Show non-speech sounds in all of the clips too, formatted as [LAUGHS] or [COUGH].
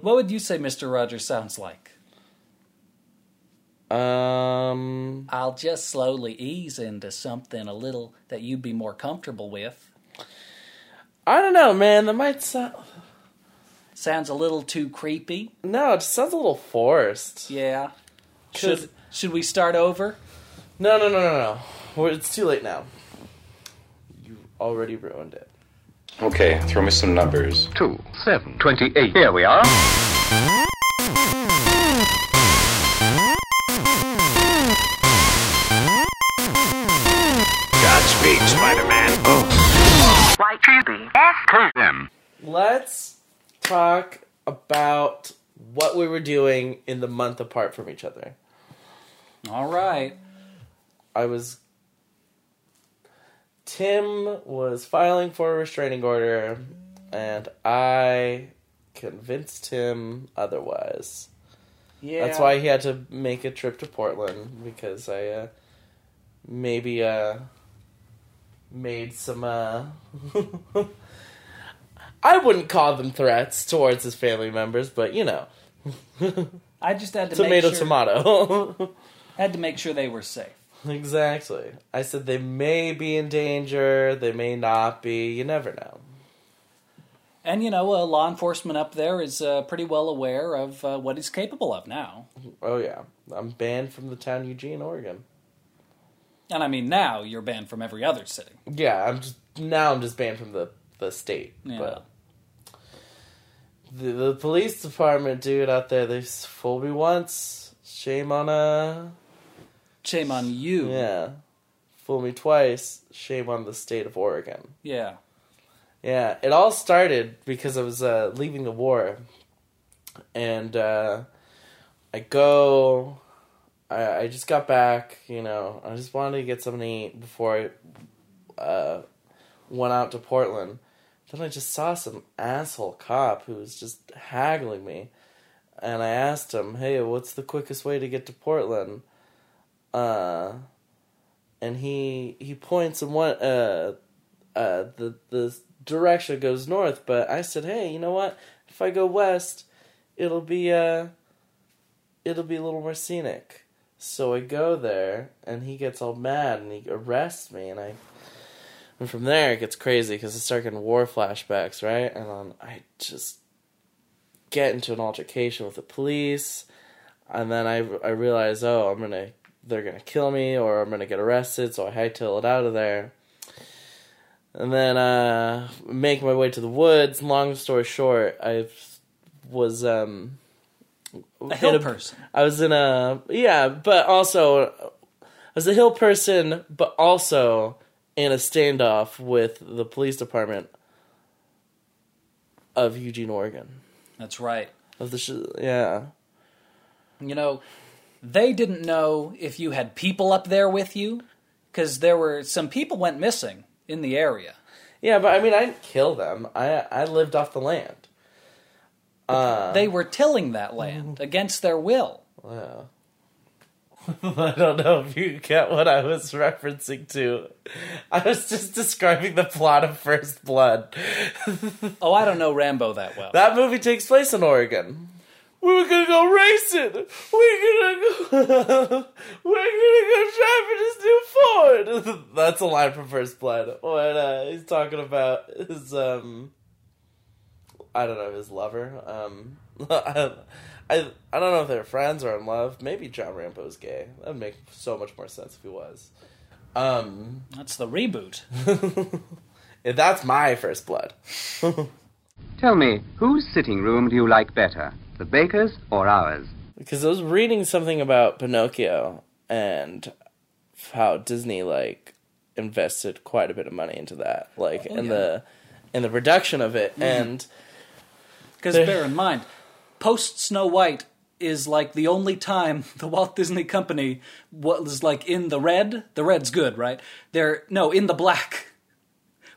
What would you say Mr. Rogers sounds like? Um, I'll just slowly ease into something a little that you'd be more comfortable with. I don't know, man. That might sound. Sounds a little too creepy. No, it just sounds a little forced. Yeah. Should should we start over? No, no, no, no, no. It's too late now. You already ruined it. Okay, throw me some numbers. Two, seven, twenty-eight. Here we are. Godspeed, Spider-Man. Oh. YTB. Let's talk about what we were doing in the month apart from each other. All right. I was. Tim was filing for a restraining order, and I convinced him otherwise. Yeah. That's why he had to make a trip to Portland because I uh, maybe uh, made some. Uh, [LAUGHS] I wouldn't call them threats towards his family members, but you know, I just had to [LAUGHS] tomato, make sure, tomato. [LAUGHS] had to make sure they were safe. Exactly. I said they may be in danger, they may not be. You never know. And you know, uh, law enforcement up there is uh, pretty well aware of uh, what he's capable of now. Oh yeah, I'm banned from the town Eugene, Oregon. And I mean, now you're banned from every other city. Yeah, I'm just now I'm just banned from the the state. Yeah. But the, the police department, dude, out there, they fooled me once. Shame on uh Shame on you. yeah, fool me twice. Shame on the state of Oregon. Yeah. Yeah, it all started because I was uh, leaving the war, and uh, I go. I, I just got back, you know. I just wanted to get something to eat before I uh, went out to Portland. Then I just saw some asshole cop who was just haggling me, and I asked him, "Hey, what's the quickest way to get to Portland?" Uh, and he he points in one uh uh the the direction goes north, but I said, "Hey, you know what? If I go west, it'll be uh it'll be a little more scenic." So I go there, and he gets all mad, and he arrests me, and I. And from there, it gets crazy because I start getting war flashbacks, right? And I just get into an altercation with the police, and then I I realize, oh, I'm gonna they're gonna kill me or I'm gonna get arrested, so I hightail it out of there. And then uh make my way to the woods. Long story short, I was um A hill in person. I was in a yeah, but also I was a hill person, but also in a standoff with the police department of Eugene, Oregon. That's right. Of the sh- yeah. You know, they didn't know if you had people up there with you because there were some people went missing in the area. Yeah, but I mean, I didn't kill them. I I lived off the land. Uh, They were tilling that land against their will. wow. [LAUGHS] I don't know if you get what I was referencing to. I was just describing the plot of First Blood. [LAUGHS] Oh, I don't know Rambo that well. That movie takes place in Oregon. We were gonna go racing. We're gonna go. [LAUGHS] we're gonna go driving this new Ford. [LAUGHS] That's a line from First Blood. When uh, he's talking about his um, I don't know his lover. Um, [LAUGHS] I, I I don't know if they're friends or in love. Maybe John Rambo's gay. That would make so much more sense if he was. Um, That's the reboot. that's my First Blood. Tell me, whose sitting room do you like better, the baker's or ours? because I was reading something about Pinocchio and how Disney like invested quite a bit of money into that, like oh, in yeah. the in the production of it, mm-hmm. and Because bear in mind, post Snow White is like the only time [LAUGHS] the Walt Disney Company was like in the red. The red's good, right? They're no in the black.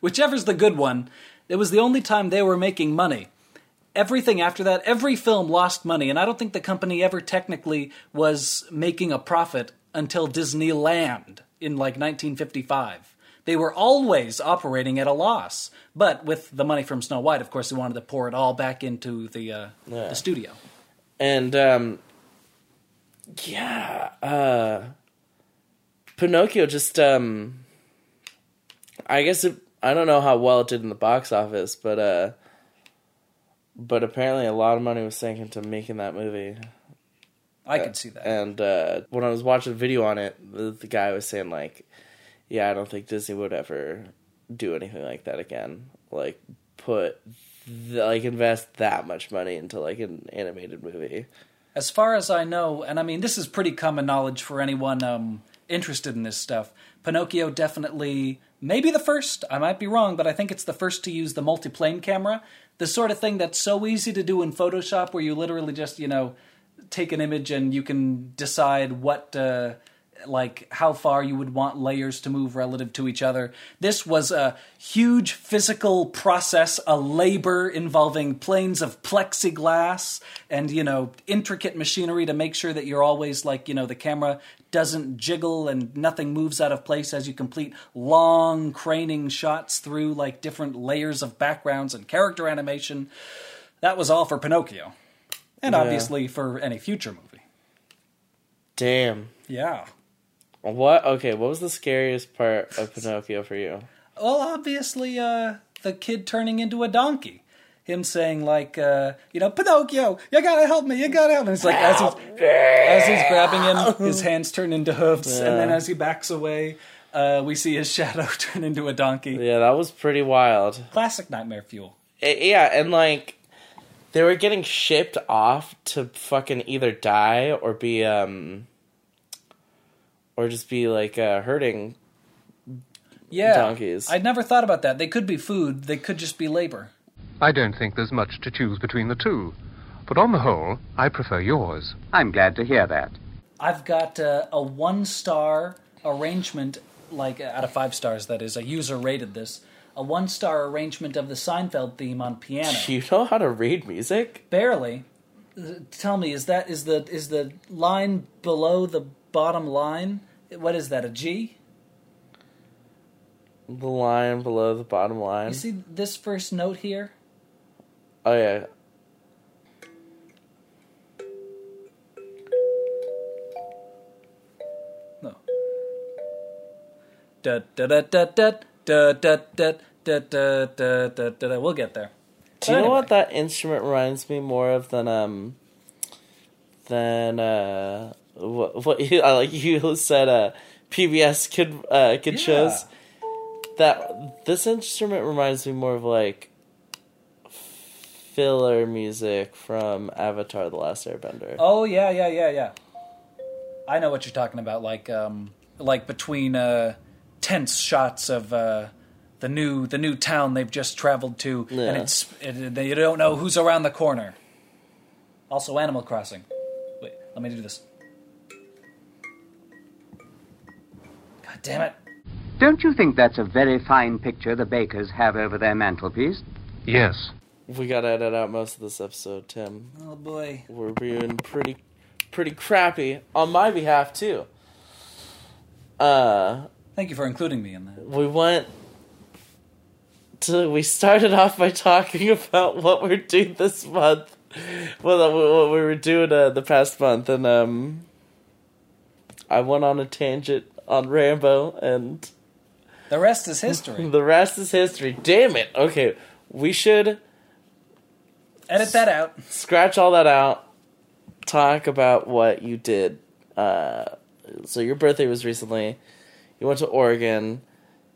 Whichever's the good one. It was the only time they were making money. Everything after that, every film lost money, and I don't think the company ever technically was making a profit until Disneyland in like 1955. they were always operating at a loss. But with the money from Snow White, of course, they wanted to pour it all back into the uh, Yeah. the studio. And um yeah, uh Pinocchio just um I guess it, I don't know how well it did in the box office, but uh but apparently a lot of money was sank into making that movie. I could see that. And uh when I was watching a video on it, the, the guy was saying like, yeah, I don't think Disney would ever do anything like that again. Like put th- like invest that much money into like an animated movie. As far as I know, and I mean, this is pretty common knowledge for anyone um, interested in this stuff. Pinocchio definitely, maybe the first, I might be wrong, but I think it's the first to use the multiplane camera. The sort of thing that's so easy to do in Photoshop where you literally just, you know, take an image and you can decide what, uh, like, how far you would want layers to move relative to each other. This was a huge physical process, a labor involving planes of plexiglass and, you know, intricate machinery to make sure that you're always, like, you know, the camera doesn't jiggle and nothing moves out of place as you complete long craning shots through, like, different layers of backgrounds and character animation. That was all for Pinocchio. And Yeah. obviously for any future movie. Damn. Yeah. What? Okay, what was the scariest part of Pinocchio for you? Well, obviously, uh, the kid turning into a donkey. Him saying like, uh, you know, Pinocchio, you gotta help me, you gotta help me. It's like as he's, as he's grabbing him, his [LAUGHS] hands turn into hooves, and then as he backs away, uh, we see his [LAUGHS] shadow [LAUGHS] turn into a donkey. Yeah, that was pretty wild. Classic nightmare fuel. I- yeah, and like they were getting shipped off to fucking either die or be um or just be like uh hurting. Yeah, Donkeys. I'd never thought about that. They could be food. They could just be labor. I don't think there's much to choose between the two. But on the whole, I prefer yours. I'm glad to hear that. I've got uh, a one star arrangement, like out of five stars, that is. A user rated this. A one star arrangement of the Seinfeld theme on piano. Do you know how to read music? Barely. Tell me, is that is the is the line below the bottom line? What is that? A G? The line below the bottom line. You see this first note here? Oh yeah. No. Da da da da da da da da da da da da da. We'll get there. Do you know what that instrument reminds me more of than um than uh what what you uh, like you said uh PBS kid uh kid Yeah. shows that this instrument reminds me more of like filler music from Avatar: The Last Airbender. Oh yeah, yeah, yeah, yeah. I know what you're talking about. Like, um, like between uh, tense shots of uh, the new the new town they've just traveled to, and it's it, they, you don't know who's around the corner. Also, Animal Crossing. Wait, let me do this. God damn it! Don't you think that's a very fine picture the bakers have over their mantelpiece? Yes. We gotta edit out most of this episode, Tim. Oh boy. We're being pretty pretty crappy on my behalf too. Uh Thank you for including me in that. we went to we started off by talking [LAUGHS] about what we're doing this month well what we were doing uh, the past month and um i went on a tangent on rambo and The rest is history. [LAUGHS] the rest is history damn it okay we should Edit that out. scratch all that out talk about what you did uh so your birthday was recently you went to oregon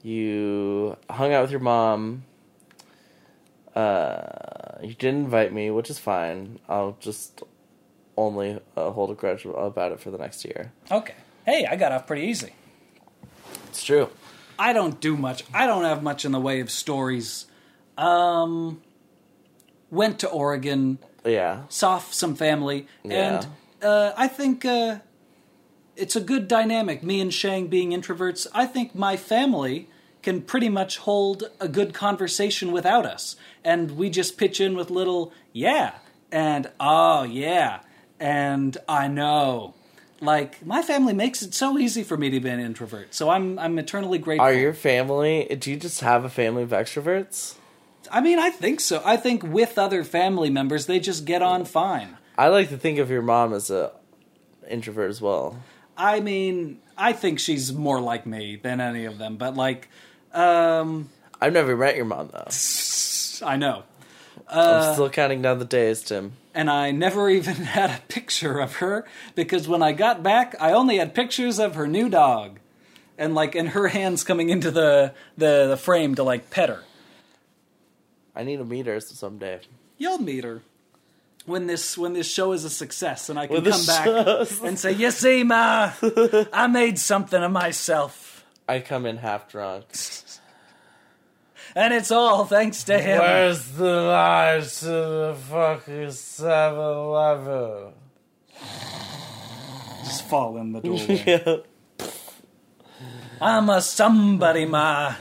you hung out with your mom uh you didn't invite me which is fine i'll just only uh, hold a grudge about it for the next year Okay. Hey, I got off pretty easy. it's true I don't do much. I don't have much in the way of stories. Um, went to Oregon, yeah saw some family, Yeah. and uh, I think uh, it's a good dynamic. Me and Shang being introverts, I think my family can pretty much hold a good conversation without us, and we just pitch in with little yeah and oh yeah and I know. Like my family makes it so easy for me to be an introvert. So I'm I'm eternally grateful. Are your family? Do you just have a family of extroverts? I mean, I think so. I think with other family members, they just get on fine. I like to think of your mom as a introvert as well. I mean, I think she's more like me than any of them. But like, um, I've never met your mom though. [LAUGHS] I know. I'm still counting down the days, Tim. and I never [LAUGHS] even had a picture of her because when I got back, I only had pictures of her new dog, and like, and her hands coming into the the, the frame to like pet her. I need to meet her someday. You'll meet her when this when this show is a success, and I can come back show's- [LAUGHS] and say, "You see, ma, I made something of myself, I come in half drunk. [LAUGHS] and it's all thanks to him." Where's the line to the fucking 7 Eleven? Just fall in the doorway. [LAUGHS] I'm a somebody, ma.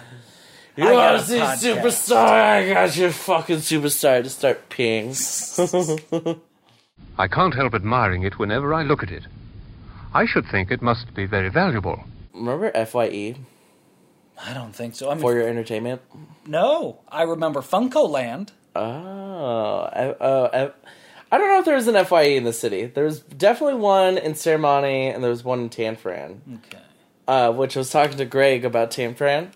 You I got want a to see podcast. Superstar? I got your fucking Superstar to start peeing. [LAUGHS] I can't help admiring it whenever I look at it. I should think it must be very valuable. Remember FYE I don't think so. I mean, for your entertainment? no, I remember Funko Land. Oh, I, uh, I, I don't know if there was an FYE in the city. There was definitely one in Serramonte, and there was one in Tanforan. Okay. uh, which I was talking to Greg about Tanforan.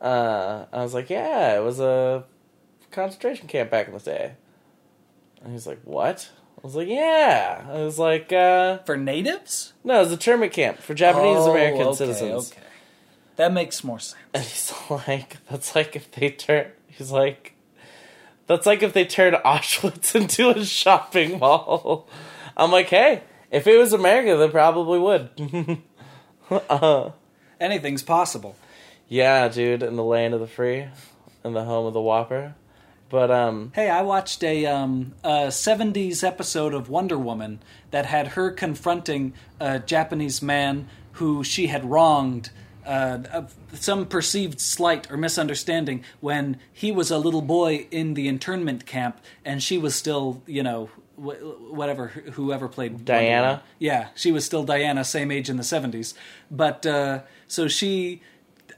Uh, I was like, yeah, it was a concentration camp back in the day. And he's like, what? I was like, yeah. I was like, uh, For natives? no, it was a internment camp for Japanese Oh, American okay, citizens. Okay. That makes more sense. And he's [LAUGHS] like, that's like if they turn, he's like, that's like if they turned Auschwitz [LAUGHS] into a shopping mall. I'm like, hey, if it was America, they probably would. [LAUGHS] uh, Anything's possible. Yeah, dude, in the land of the free, in the home of the Whopper. But um, Hey, I watched a, um, a 70s episode of Wonder Woman that had her confronting a Japanese man who she had wronged. Uh, some perceived slight or misunderstanding when he was a little boy in the internment camp and she was still, you know, whatever, whoever played Diana? Yeah, she was still Diana, same age in the 70s. But uh, so she,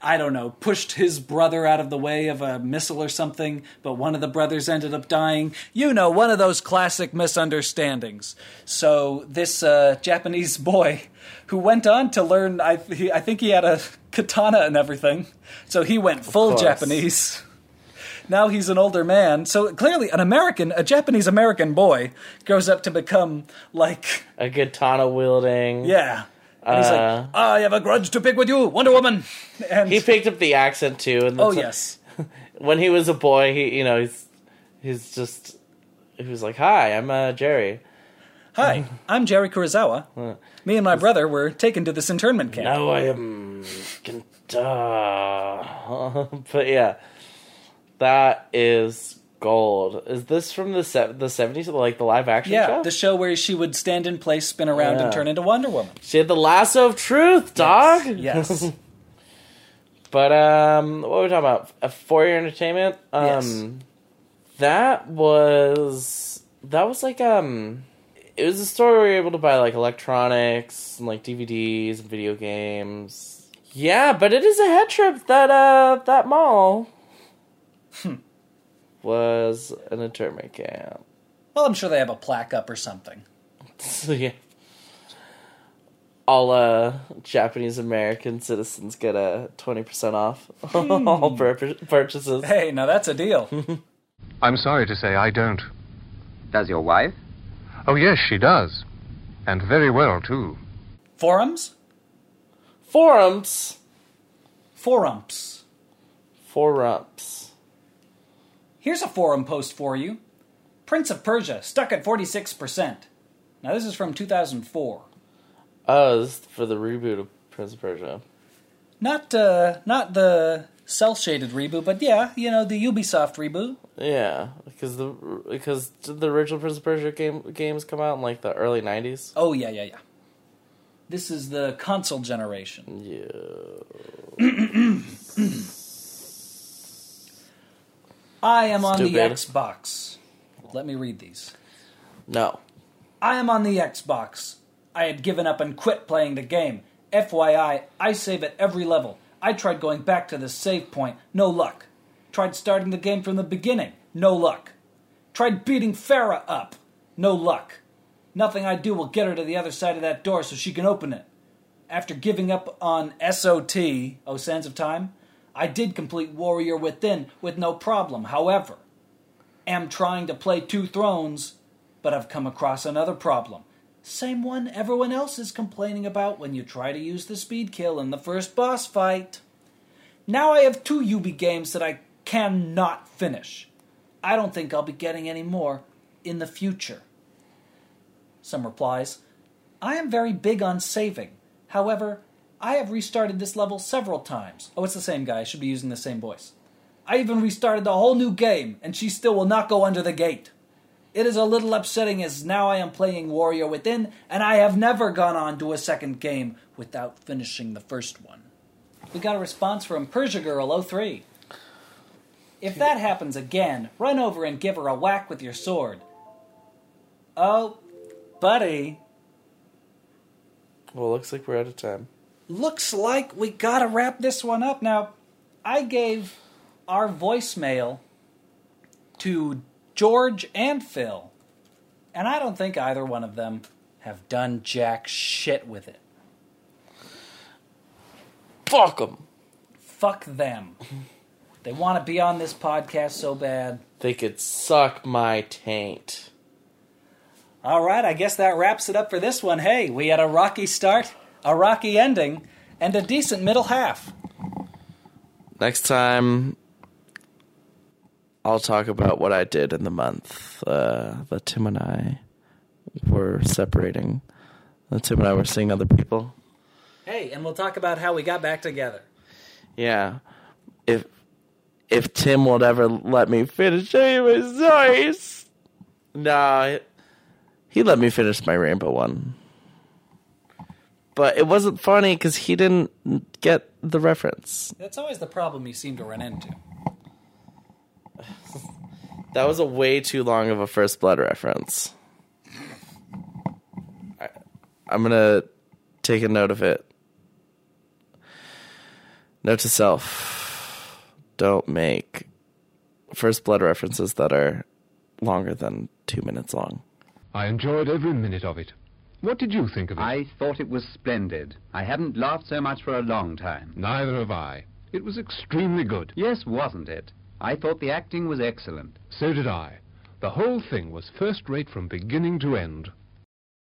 I don't know, pushed his brother out of the way of a missile or something, but one of the brothers ended up dying. You know, one of those classic misunderstandings. So this uh, Japanese boy who went on to learn, I, he, I think he had a katana and everything. So he went full. Japanese. Now he's an older man. So clearly, an American, a Japanese American boy, grows up to become like a katana wielding. yeah. And he's Uh, like, I have a grudge to pick with you, Wonder Woman. And He picked up the accent too. And oh that's- yes, [LAUGHS] when he was a boy, he you know he's he's just he was like, "Hi, I'm uh, Jerry." hi, I'm Jerry Kurosawa. [LAUGHS] Me and my brother were taken to this internment camp. Now I am Kenta. [LAUGHS] but yeah, that is gold. Is this from the se- the seventies, like the live action Yeah, show? the show where she would stand in place, spin around, Yeah. and turn into Wonder Woman. She had the lasso of truth, dog. Yes. [LAUGHS] But um, what were we talking about? A four year entertainment. Um, Yes. that was that was like um, it was a store where you were able to buy like electronics and like DVDs and video games. Yeah, but it is a head trip. That uh, that mall Hmm. Was an internment camp. well, I'm sure they have a plaque up or something. So [LAUGHS] yeah. All uh, Japanese American citizens get a twenty percent off [LAUGHS] all pur- purchases. Hey, now that's a deal. [LAUGHS] I'm sorry to say I don't. Does your wife? Oh, yes, she does. And very well, too. Forums? Forums, Forums. forums. Here's a forum post for you. Prince of Persia, stuck at 46%. Now, this is from 2004. Oh, this is for the reboot of Prince of Persia. Not, uh, not the cel shaded reboot, but yeah, you know, the Ubisoft reboot. Yeah, because the because did the original Prince of Persia game games come out in like the early nineties. Oh, yeah, yeah, yeah. This is the console generation. Yeah. [CLEARS THROAT] I am on the Xbox. Let me read these. No. I am on the Xbox. I had given up and quit playing the game. FYI, I save at every level. I tried going back to the save point, no luck. Tried starting the game from the beginning, no luck. Tried beating Farah up, no luck. Nothing I do will get her to the other side of that door so she can open it. After giving up on SOT, O oh, Sands of Time, I did complete Warrior Within with no problem. However, am trying to play Two Thrones, but I've come across another problem. Same one everyone else is complaining about when you try to use the speed kill in the first boss fight. Now I have two Ubi games that I cannot finish. I don't think I'll be getting any more in the future. Some replies I am very big on saving. However, I have restarted this level several times. Oh, it's the same guy. I should be using the same voice. I even restarted the whole new game, and she still will not go under the gate. It is a little upsetting as now I am playing Warrior Within, and I have never gone on to a second game without finishing the first one. We got a response from Persia Girl 03. If that happens again, run over and give her a whack with your sword. Oh, buddy, Well, looks like we're out of time. Looks like we gotta wrap this one up. Now, I gave our voicemail to George and Phil, and I don't think either one of them have done jack shit with it. Fuck them. Fuck them. [LAUGHS] They want to be on this podcast so bad. They could suck my taint. All right, I guess that wraps it up for this one. Hey, we had a rocky start, a rocky ending, and a decent middle half. Next time, I'll talk about what I did in the month uh, that Tim and I were separating. That Tim and I were seeing other people. Hey, and we'll talk about how we got back together. Yeah. If if Tim would ever let me finish any of my stories. Nah, he let me finish my Rambo one. But it wasn't funny because he didn't get the reference. That's always the problem you seem to run into. That was a way too long of a First Blood reference. I, I'm gonna take a note of it. Note to self: Don't make First Blood references that are longer than two minutes long. I enjoyed every minute of it. What did you think of it? I thought it was splendid. I hadn't laughed so much for a long time. Neither have I. It was extremely good. Yes, wasn't it? I thought the acting was excellent. So did I. The whole thing was first rate from beginning to end.